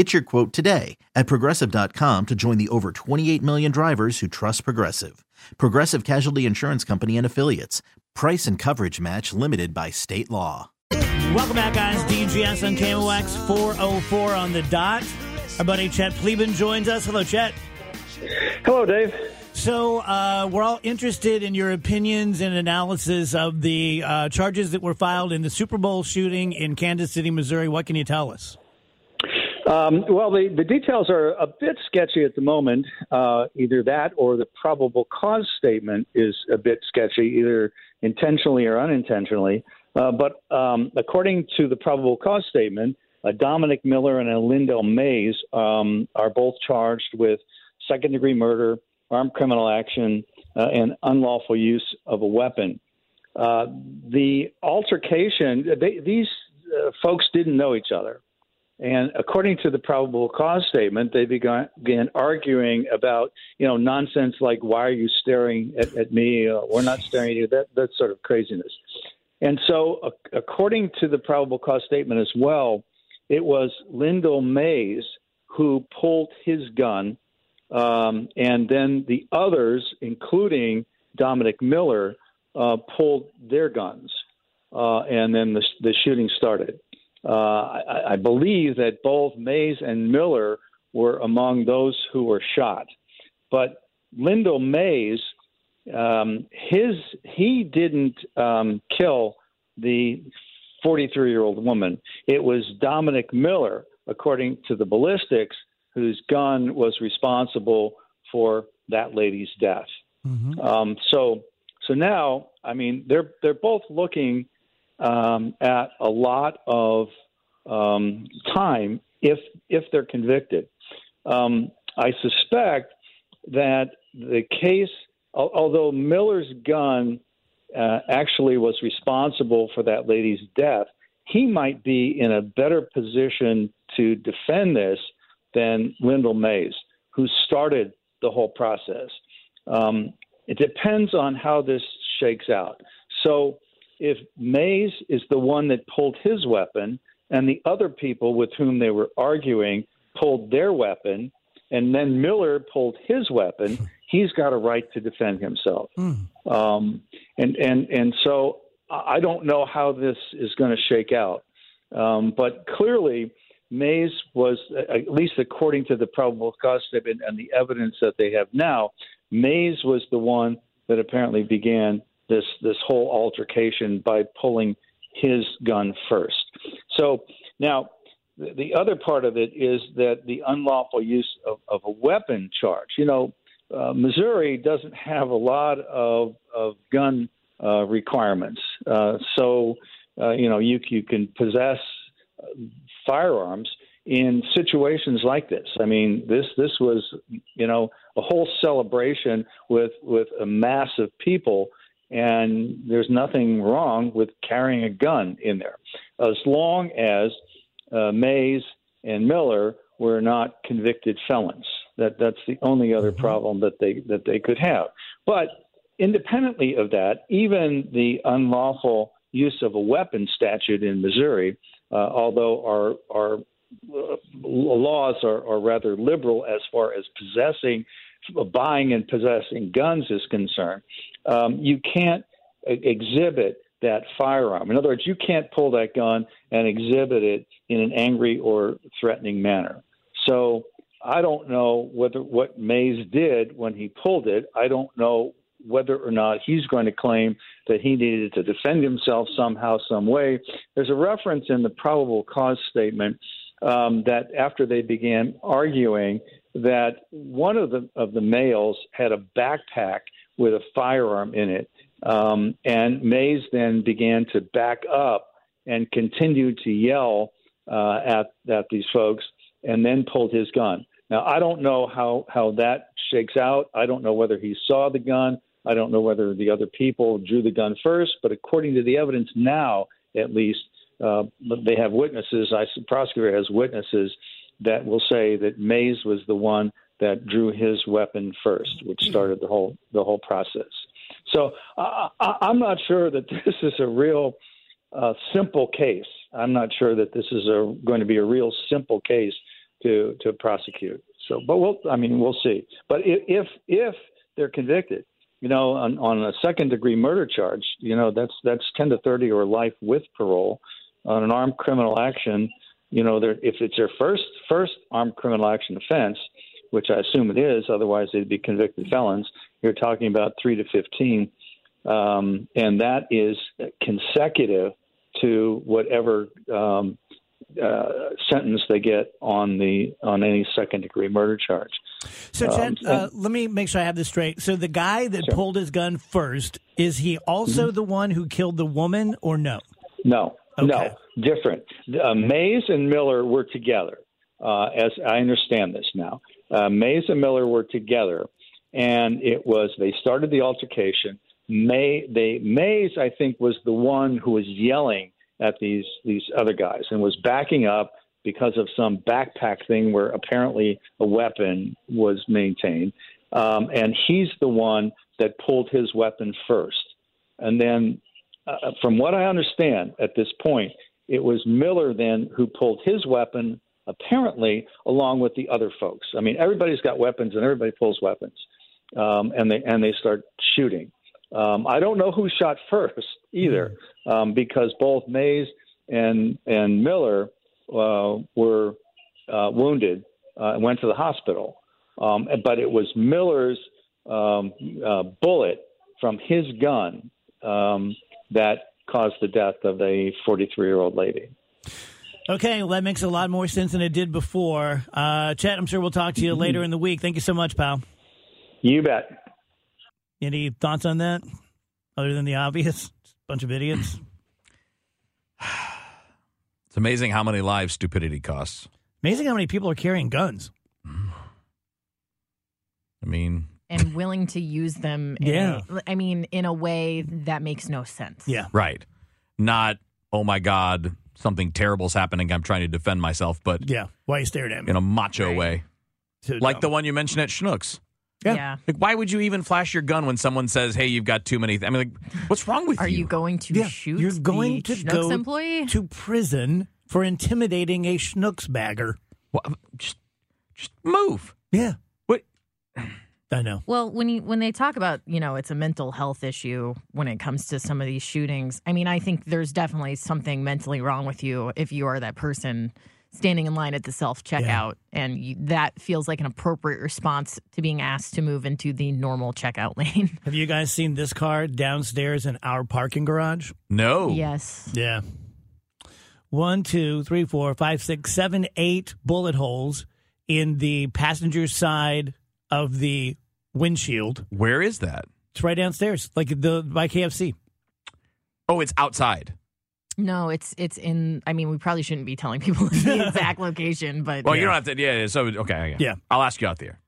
Get your quote today at progressive.com to join the over 28 million drivers who trust Progressive. Progressive Casualty Insurance Company and Affiliates. Price and coverage match limited by state law. Welcome back, guys. DGS on KMOX 404 on the dot. Our buddy Chet Pleban joins us. Hello, Chet. Hello, Dave. So, uh, we're all interested in your opinions and analysis of the uh, charges that were filed in the Super Bowl shooting in Kansas City, Missouri. What can you tell us? Um, well, the, the details are a bit sketchy at the moment. Uh, either that or the probable cause statement is a bit sketchy, either intentionally or unintentionally. Uh, but um, according to the probable cause statement, uh, Dominic Miller and Lyndell Mays um, are both charged with second degree murder, armed criminal action, uh, and unlawful use of a weapon. Uh, the altercation, they, these uh, folks didn't know each other. And according to the probable cause statement, they began, began arguing about, you know, nonsense like, why are you staring at, at me? Uh, we're not staring at you. That, that sort of craziness. And so, uh, according to the probable cause statement as well, it was Lyndell Mays who pulled his gun, um, and then the others, including Dominic Miller, uh, pulled their guns, uh, and then the, the shooting started. Uh, I, I believe that both Mays and Miller were among those who were shot, but Lyndell Mays, um, his he didn't um, kill the 43 year old woman. It was Dominic Miller, according to the ballistics, whose gun was responsible for that lady's death. Mm-hmm. Um, so, so now, I mean, they're they're both looking um, at a lot of um, time if if they're convicted. Um, I suspect that the case, although Miller's gun uh, actually was responsible for that lady's death, he might be in a better position to defend this than Lyndell Mays, who started the whole process. Um, it depends on how this shakes out. So, if Mays is the one that pulled his weapon, and the other people with whom they were arguing pulled their weapon, and then Miller pulled his weapon, he's got a right to defend himself. Mm. Um, and and and so I don't know how this is going to shake out, um, but clearly. Mays was, at least according to the probable cause statement and the evidence that they have now, Mays was the one that apparently began this this whole altercation by pulling his gun first. So now the other part of it is that the unlawful use of, of a weapon charge. You know, uh, Missouri doesn't have a lot of, of gun uh, requirements, uh, so uh, you know you you can possess uh, firearms in situations like this. I mean, this this was you know a whole celebration with with a mass of people and there's nothing wrong with carrying a gun in there, as long as uh, Mays and Miller were not convicted felons. That that's the only other mm-hmm. problem that they that they could have. But independently of that, even the unlawful use of a weapon statute in Missouri, uh, although our our uh, laws are, are rather liberal as far as possessing buying and possessing guns is concerned, um, you can't exhibit that firearm. In other words, you can't pull that gun and exhibit it in an angry or threatening manner. So I don't know whether what Mays did when he pulled it. I don't know whether or not he's going to claim that he needed to defend himself somehow, some way. There's a reference in the probable cause statement um, that after they began arguing, that one of the of the males had a backpack with a firearm in it, um, and Mays then began to back up and continued to yell uh, at at these folks, and then pulled his gun. Now I don't know how how that shakes out. I don't know whether he saw the gun. I don't know whether the other people drew the gun first. But according to the evidence now, at least, uh, they have witnesses. I prosecutor has witnesses that will say that Mays was the one that drew his weapon first, which started the whole the whole process. So uh, I'm not sure that this is a real uh, simple case. I'm not sure that this is a, going to be a real simple case to to prosecute. So, but we'll I mean we'll see. But if if they're convicted, you know, on, on a second degree murder charge, you know that's that's 10 to 30 or life with parole. On an armed criminal action, you know, if it's their first first armed criminal action offense, which I assume it is, otherwise they'd be convicted felons. You're talking about three to 15, um, and that is consecutive to whatever um, uh, sentence they get on the on any second degree murder charge. So, Chad, um, uh, let me make sure I have this straight. So, the guy that sure. pulled his gun first is he also mm-hmm. the one who killed the woman, or no? No, okay. no, different. Uh, Mays and Miller were together, uh, as I understand this now. Uh, Mays and Miller were together, and it was they started the altercation. May they Mays, I think, was the one who was yelling at these these other guys and was backing up because of some backpack thing where apparently a weapon was maintained. Um, and he's the one that pulled his weapon first. And then, uh, from what I understand at this point, it was Miller then who pulled his weapon, apparently, along with the other folks. I mean, everybody's got weapons and everybody pulls weapons. Um, and they and they start shooting. Um, I don't know who shot first either, um, because both Mays and and Miller uh, were uh, wounded uh, and went to the hospital. Um, but it was Miller's um, uh, bullet from his gun um, that caused the death of a 43 year old lady. Okay, well, that makes a lot more sense than it did before. Uh, Chet, I'm sure we'll talk to you mm-hmm. later in the week. Thank you so much, pal. You bet. Any thoughts on that, other than the obvious? Bunch of idiots. It's amazing how many lives stupidity costs. Amazing how many people are carrying guns. I mean, and willing to use them. yeah. A, I mean, in a way that makes no sense. Yeah. Right. Not, oh my God, something terrible's happening. I'm trying to defend myself, but. Yeah. Why are you staring at me? In a macho right. way. So like dumb. the one you mentioned at Schnucks. Yeah. yeah. Like, why would you even flash your gun when someone says, "Hey, you've got too many"? Th-? I mean, like, what's wrong with Are you? Are you going to yeah. shoot? You're going to Schnucks go employee? to prison for intimidating a Schnucks bagger. Well, just, just move. Yeah. What? I know. Well, when you when they talk about you know it's a mental health issue when it comes to some of these shootings, I mean I think there's definitely something mentally wrong with you if you are that person standing in line at the self checkout, yeah. and you, that feels like an appropriate response to being asked to move into the normal checkout lane. Have you guys seen this car downstairs in our parking garage? No. Yes. Yeah. One, two, three, four, five, six, seven, eight bullet holes in the passenger side of the windshield. Where is that? It's right downstairs, like the by KFC. Oh, it's outside. No, it's it's in. I mean, we probably shouldn't be telling people the exact location, but well, yeah. you don't have to. Yeah, so okay, yeah. I'll ask you out there.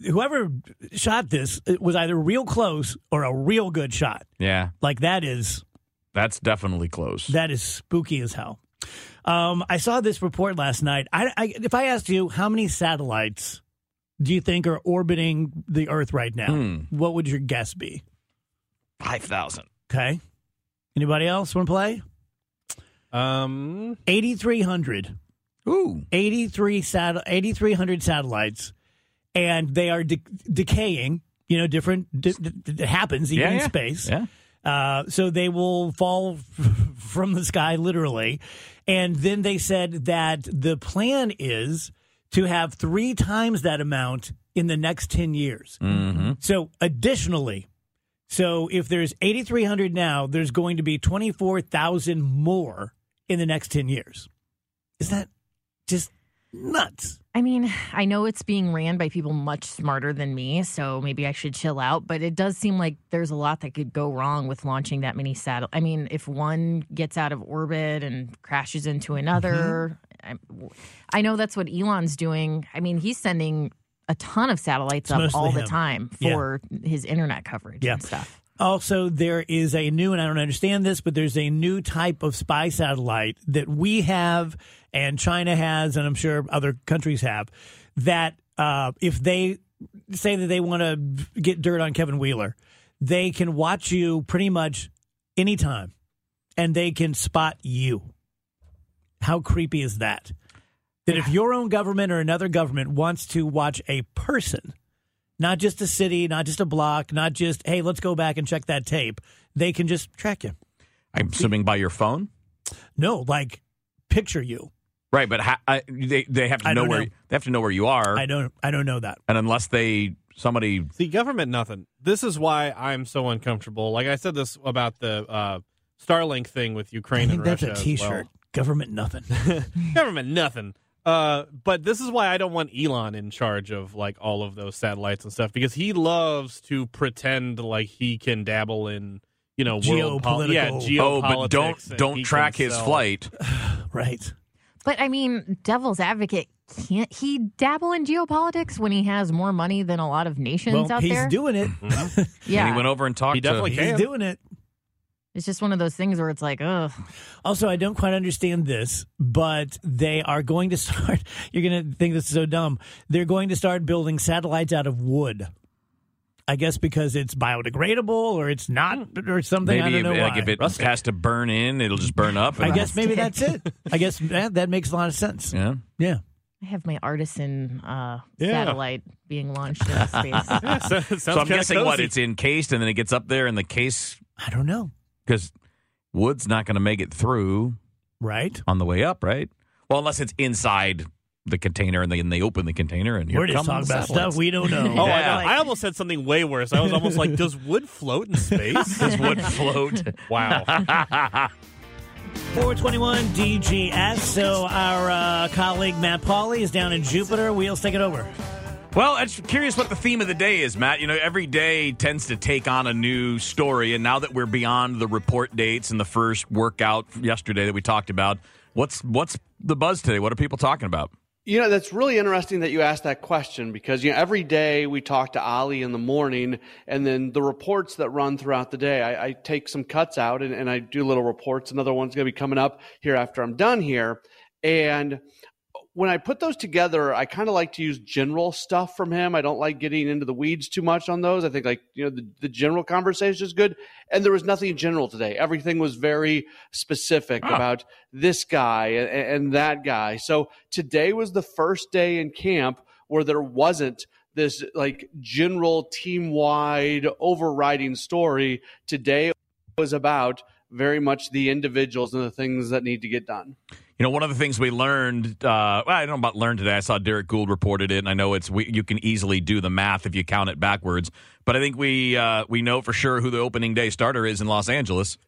Whoever shot this was either real close or a real good shot. Yeah, like that is. That's definitely close. That is spooky as hell. Um, I saw this report last night. I, I, if I asked you how many satellites do you think are orbiting the Earth right now, hmm. what would your guess be? Five thousand. Okay. Anybody else want to play? Um, 8,300. Ooh. 83 sat- 8,300 satellites, and they are de- decaying. You know, different, it happens even yeah, in space. Yeah. Uh, so they will fall f- from the sky, literally. And then they said that the plan is to have three times that amount in the next 10 years. Mm-hmm. So, additionally, So if there's 8,300 now, there's going to be 24,000 more in the next 10 years. Is that just nuts? I mean, I know it's being ran by people much smarter than me, so maybe I should chill out. But it does seem like there's a lot that could go wrong with launching that many satellites. I mean, if one gets out of orbit and crashes into another, Mm-hmm. I, I know that's what Elon's doing. I mean, he's sending a ton of satellites It's up all the him. time Yeah. for his internet coverage Yeah. and stuff. Also, there is a new, and I don't understand this, but there's a new type of spy satellite that we have and China has, and I'm sure other countries have, that uh, if they say that they want to get dirt on Kevin Wheeler, they can watch you pretty much anytime and they can spot you. How creepy is that? That if your own government or another government wants to watch a person, not just a city, not just a block, not just, hey, let's go back and check that tape, they can just track you. I'm assuming by your phone. No, like picture you. Right, but ha- I, they they have to I know where know. they have to know where you are, I don't I don't know that. and unless they somebody See, government nothing. This is why I'm so uncomfortable. Like I said this about the uh, Starlink thing with Ukraine I think and that's Russia. a as t-shirt. Government nothing. government nothing. Uh, but this is why I don't want Elon in charge of like all of those satellites and stuff because he loves to pretend like he can dabble in you know world pol- yeah, Geopolitical- oh, geopolitics. but don't don't track his sell- flight. right. But I mean, devil's advocate, can't he dabble in geopolitics when he has more money than a lot of nations Well, out he's there? He's doing it. And yeah. he went over and talked He definitely to can. He's doing it. It's just one of those things where it's like, ugh. Also, I don't quite understand this, but they are going to start. You're going to think this is so dumb. They're going to start building satellites out of wood. I guess because it's biodegradable or it's not or something. I maybe don't if, know like why. if it has to burn in, it'll just burn up. I guess maybe that's it. I guess yeah, that makes a lot of sense. Yeah. Yeah. I have my artisan uh, Yeah. satellite being launched into space. Yeah, so, So I'm kinda guessing what it's encased, and then it gets up there, and the case I don't know. Because wood's not going to make it through Right? on the way up, right? Well, unless it's inside the container, and then they open the container, and here We're just talking about stuff we don't know. Oh, I, Yeah. know. I almost said something way worse. I was almost like, "Does wood float in space?" Does wood float? wow. 421 DGS. So our uh, colleague Matt Pauley is down in Jupiter. Wheels take it over. Well, I'm curious what the theme of the day is, Matt. You know, every day tends to take on a new story, and now that we're beyond the report dates and the first workout yesterday that we talked about, what's what's the buzz today? What are people talking about? You know, that's really interesting that you asked that question because, you know, every day we talk to Oli in the morning and then the reports that run throughout the day, I, I take some cuts out and, and I do little reports. Another one's going to be coming up here after I'm done here. And when I put those together, I kind of like to use general stuff from him. I don't like getting into the weeds too much on those. I think like, you know, the, the general conversation is good. And there was nothing general today. Everything was very specific Huh. about this guy and, and that guy. So today was the first day in camp where there wasn't this like general team wide overriding story. Today was about very much the individuals and the things that need to get done. You know, one of the things we learned, uh, well, I don't know about learned today. I saw Derrick Goold reported it, and I know it's we, you can easily do the math if you count it backwards. But I think we uh, we know for sure who the opening day starter is in Los Angeles.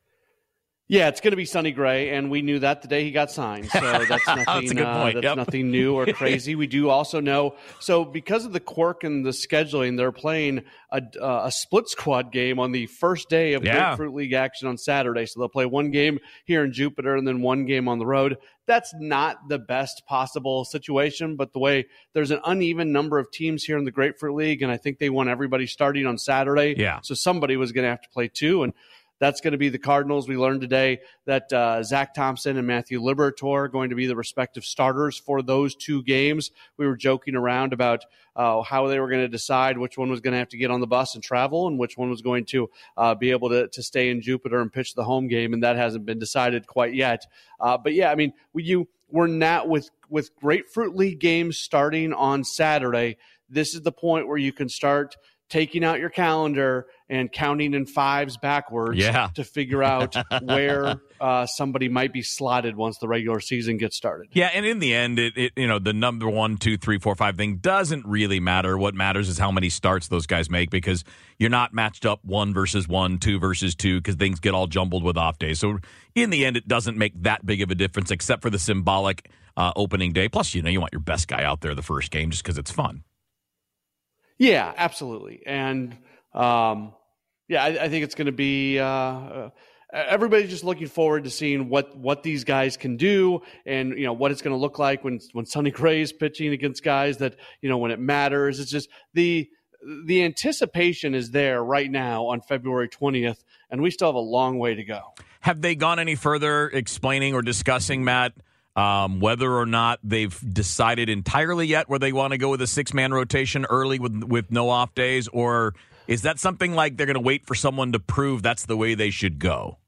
Yeah, it's going to be Sonny Gray, and we knew that the day he got signed. So that's nothing. That's a good uh, that's yep. nothing new or crazy. we do also know. So because of the quirk and the scheduling, they're playing a, uh, a split squad game on the first day of Yeah. Grapefruit League action on Saturday. So they'll play one game here in Jupiter and then one game on the road. That's not the best possible situation, but the way there's an uneven number of teams here in the Grapefruit League, and I think they want everybody starting on Saturday. Yeah. So somebody was going to have to play two, and that's going to be the Cardinals. We learned today that uh, Zach Thompson and Matthew Liberatore are going to be the respective starters for those two games. We were joking around about uh, how they were going to decide which one was going to have to get on the bus and travel and which one was going to uh, be able to, to stay in Jupiter and pitch the home game, and that hasn't been decided quite yet. Uh, but yeah, I mean, you we're not with with Grapefruit League games starting on Saturday. This is the point where you can start taking out your calendar and counting in fives backwards Yeah. to figure out where uh, somebody might be slotted once the regular season gets started. Yeah, and in the end, it, it you know the number one, two, three, four, five thing doesn't really matter. What matters is how many starts those guys make because you're not matched up one versus one, two versus two, because things get all jumbled with off days. So in the end, it doesn't make that big of a difference, except for the symbolic uh, opening day. Plus, you know, you want your best guy out there the first game just because it's fun. Yeah, absolutely. And um, yeah, I, I think it's going to be. Uh, uh, everybody's just looking forward to seeing what what these guys can do, and you know what it's going to look like when when Sonny Gray is pitching against guys that you know when it matters. It's just the the anticipation is there right now on February twentieth, and we still have a long way to go. Have they gone any further explaining or discussing, Matt, um, whether or not they've decided entirely yet where they want to go with a six man rotation early with with no off days, or is that something like they're going to wait for someone to prove that's the way they should go?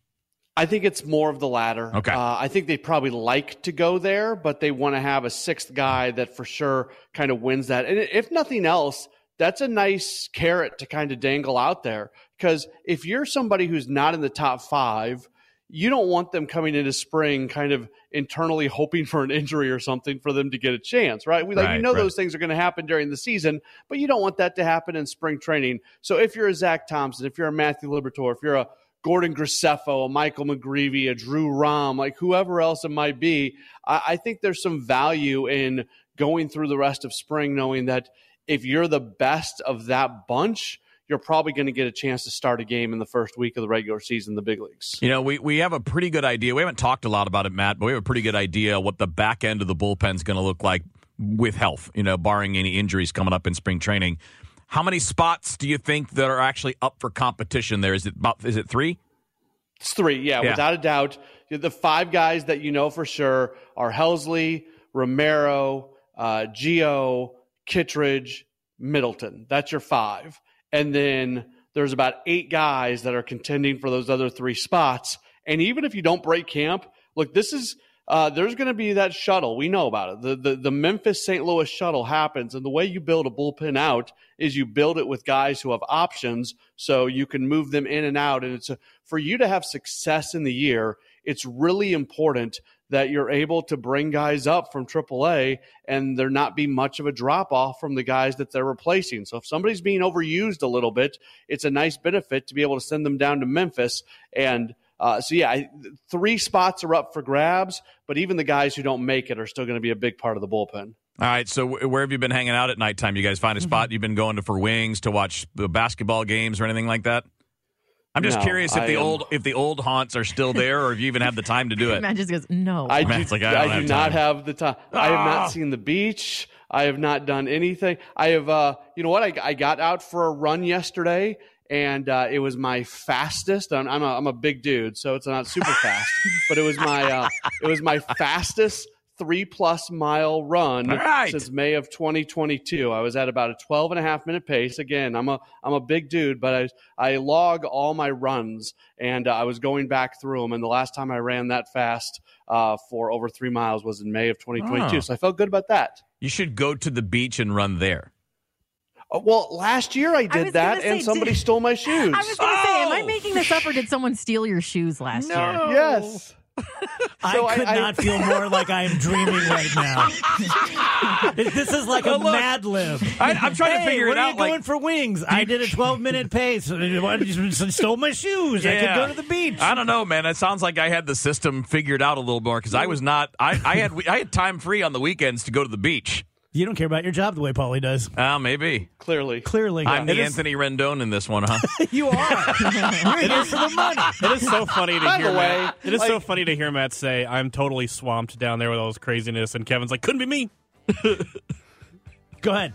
I think it's more of the latter. Okay. Uh, I think they probably like to go there, but they want to have a sixth guy that for sure kind of wins that. And if nothing else, that's a nice carrot to kind of dangle out there. Because if you're somebody who's not in the top five, you don't want them coming into spring kind of internally hoping for an injury or something for them to get a chance, right? We like Right, you know right. those things are going to happen during the season, but you don't want that to happen in spring training. So if you're a Zach Thompson, if you're a Matthew Liberatore, if you're a Gordon Graceffo, a Michael McGreevy, a Drew Rom, like whoever else it might be, I, I think there's some value in going through the rest of spring knowing that if you're the best of that bunch, you're probably going to get a chance to start a game in the first week of the regular season, in the big leagues. You know, we, we have a pretty good idea. We haven't talked a lot about it, Matt, but we have a pretty good idea what the back end of the bullpen's going to look like with health, you know, barring any injuries coming up in spring training. How many spots do you think that are actually up for competition there? Is it about is it three? It's three, yeah, Yeah. without a doubt. The five guys that you know for sure are Helsley, Romero, uh, Gio, Kittredge, Middleton. That's your five. And then there's about eight guys that are contending for those other three spots. And even if you don't break camp, look, this is uh, there's going to be that shuttle. We know about it. The, the the Memphis St. Louis shuttle happens, and the way you build a bullpen out is you build it with guys who have options, so you can move them in and out. And it's a, for you to have success in the year. It's really important that you're able to bring guys up from AAA and there not be much of a drop off from the guys that they're replacing. So if somebody's being overused a little bit, it's a nice benefit to be able to send them down to Memphis. And uh, so, yeah, I, three spots are up for grabs, but even the guys who don't make it are still going to be a big part of the bullpen. All right, so where have you been hanging out at nighttime? You guys find a spot you've been going to for wings to watch the basketball games or anything like that? I'm just No, curious if I the am- old if the old haunts are still there, or if you even have the time to do it. Matt just goes, no. I do, like, I don't I have do time. not have the time. I have Ah. not seen the beach. I have not done anything. I have, uh, you know what? I, I got out for a run yesterday, and uh, it was my fastest. I'm, I'm, a, I'm a big dude, so it's not super fast, but it was my uh, it was my fastest three plus mile run All right. since May of 2022. I was at about a 12 and a half minute pace. Again, I'm a I'm a big dude, but I I log all my runs, and uh, I was going back through them. And the last time I ran that fast uh, for over three miles was in May of 2022. Oh. So I felt good about that. You should go to the beach and run there. Uh, well, last year I did was that, gonna and somebody did- stole my shoes. I was going to say, am I Oh. making this up or did someone steal your shoes last year? yes. So I could I- I- not feel more like I am dreaming right now. this is like a Oh. Mad Lib. I, I'm trying to Hey, figure where it are out. you going like, for wings? I did a 12 minute pace. Why did you stole my shoes? I could go to the beach. I don't know, man. It sounds like I had the system figured out a little more because I was not. I, I had I had time free on the weekends to go to the beach. You don't care about your job the way Pauley does. Ah, maybe Clearly. Clearly, I'm It the is- Anthony Rendon in this one, huh? You are. You're here for the money. It is so funny to By hear. the way, Matt, it is so funny to hear Matt say, "I'm totally swamped down there with all this craziness," and Kevin's like, "Couldn't be me." Go ahead.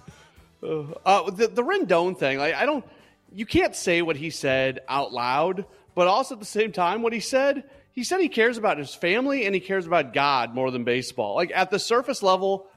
Uh, the the Rendon thing, like I don't, you can't say what he said out loud, but also at the same time, what he said, he said he cares about his family and he cares about God more than baseball. Like at the surface level,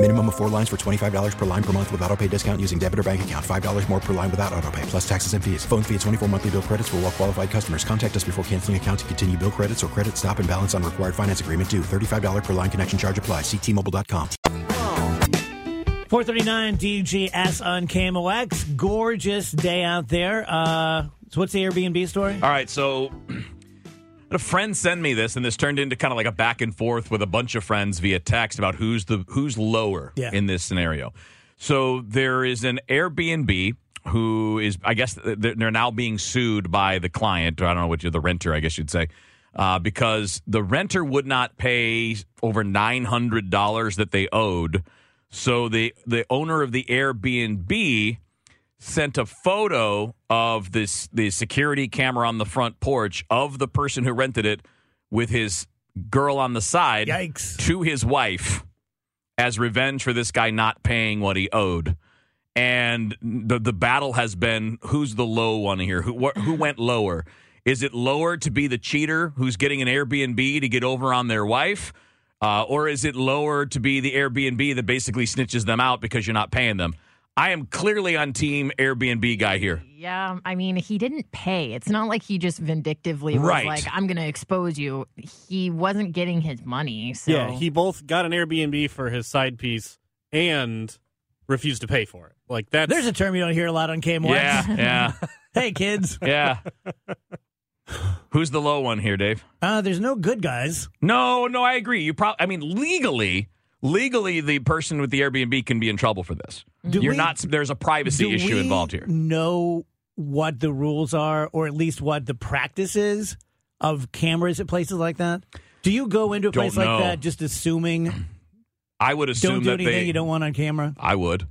Minimum of four lines for $25 per line per month with auto pay discount using debit or bank account. $5 more per line without auto pay, plus taxes and fees. Phone fee at 24 monthly bill credits for all well qualified customers. Contact us before canceling account to continue bill credits or credit stop and balance on required finance agreement due. $35 per line connection charge apply. Ctmobile.com. 439 DGS on KMOX. Gorgeous day out there. Uh, so what's the Airbnb story? All right, so a friend sent me this, and this turned into kind of like a back and forth with a bunch of friends via text about who's the who's lower Yeah. in this scenario. So there is an Airbnb who is, I guess, they're they're now being sued by the client, or I don't know what you're the renter, I guess you'd say, uh, because the renter would not pay over nine hundred dollars that they owed. So the the owner of the Airbnb sent a photo of this the security camera on the front porch of the person who rented it with his girl on the side Yikes. to his wife as revenge for this guy not paying what he owed. And the the battle has been who's the low one here? Who wh- who went lower? Is it lower to be the cheater who's getting an Airbnb to get over on their wife? Uh, or is it lower to be the Airbnb that basically snitches them out because you're not paying them? I am clearly on team Airbnb guy here. Yeah, I mean, he didn't pay. It's not like he just vindictively was Right. like, "I'm going to expose you." He wasn't getting his money. So Yeah, he both got an Airbnb for his side piece and refused to pay for it. Like that. There's a term you don't hear a lot on KMOX. Yeah, yeah, hey, kids. yeah. Who's the low one here, Dave? Uh, there's no good guys. No, no, I agree. You probably, I mean, legally, legally, the person with the Airbnb can be in trouble for this. Do You're we- not. There's a privacy issue involved here. Know what the rules are, or at least what the practice is of cameras at places like that? Do you go into a Don't place know. like that just assuming I would assume don't do that anything they. you don't want on camera? I would.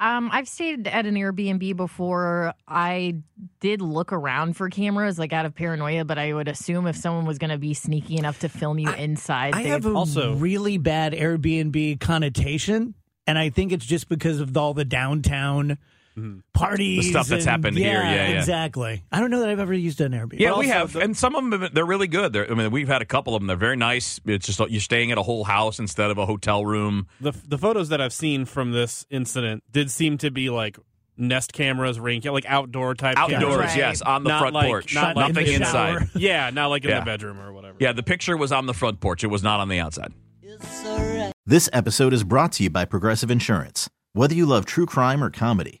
Um, I've stayed at an Airbnb before. I did look around for cameras, like out of paranoia, but I would assume if someone was going to be sneaky enough to film you inside, I they'd have a also- really bad Airbnb connotation, and I think it's just because of all the downtown Mm-hmm. parties, The stuff that's and- happened here, yeah, yeah. exactly. I don't know that I've ever used an Airbnb. Yeah, But we also have, and some of them they're really good. They're, I mean, we've had a couple of them. They're very nice. It's just you're staying at a whole house instead of a hotel room. the the photos that I've seen from this incident did seem to be like Nest cameras, ring like outdoor type Outdoors. Right. yes, on the Not front like- porch, not like nothing in the inside. Yeah, not like in Yeah. the bedroom or whatever. Yeah, the picture was on the front porch. It was not on the outside. This episode is brought to you by Progressive Insurance. Whether you love true crime or comedy,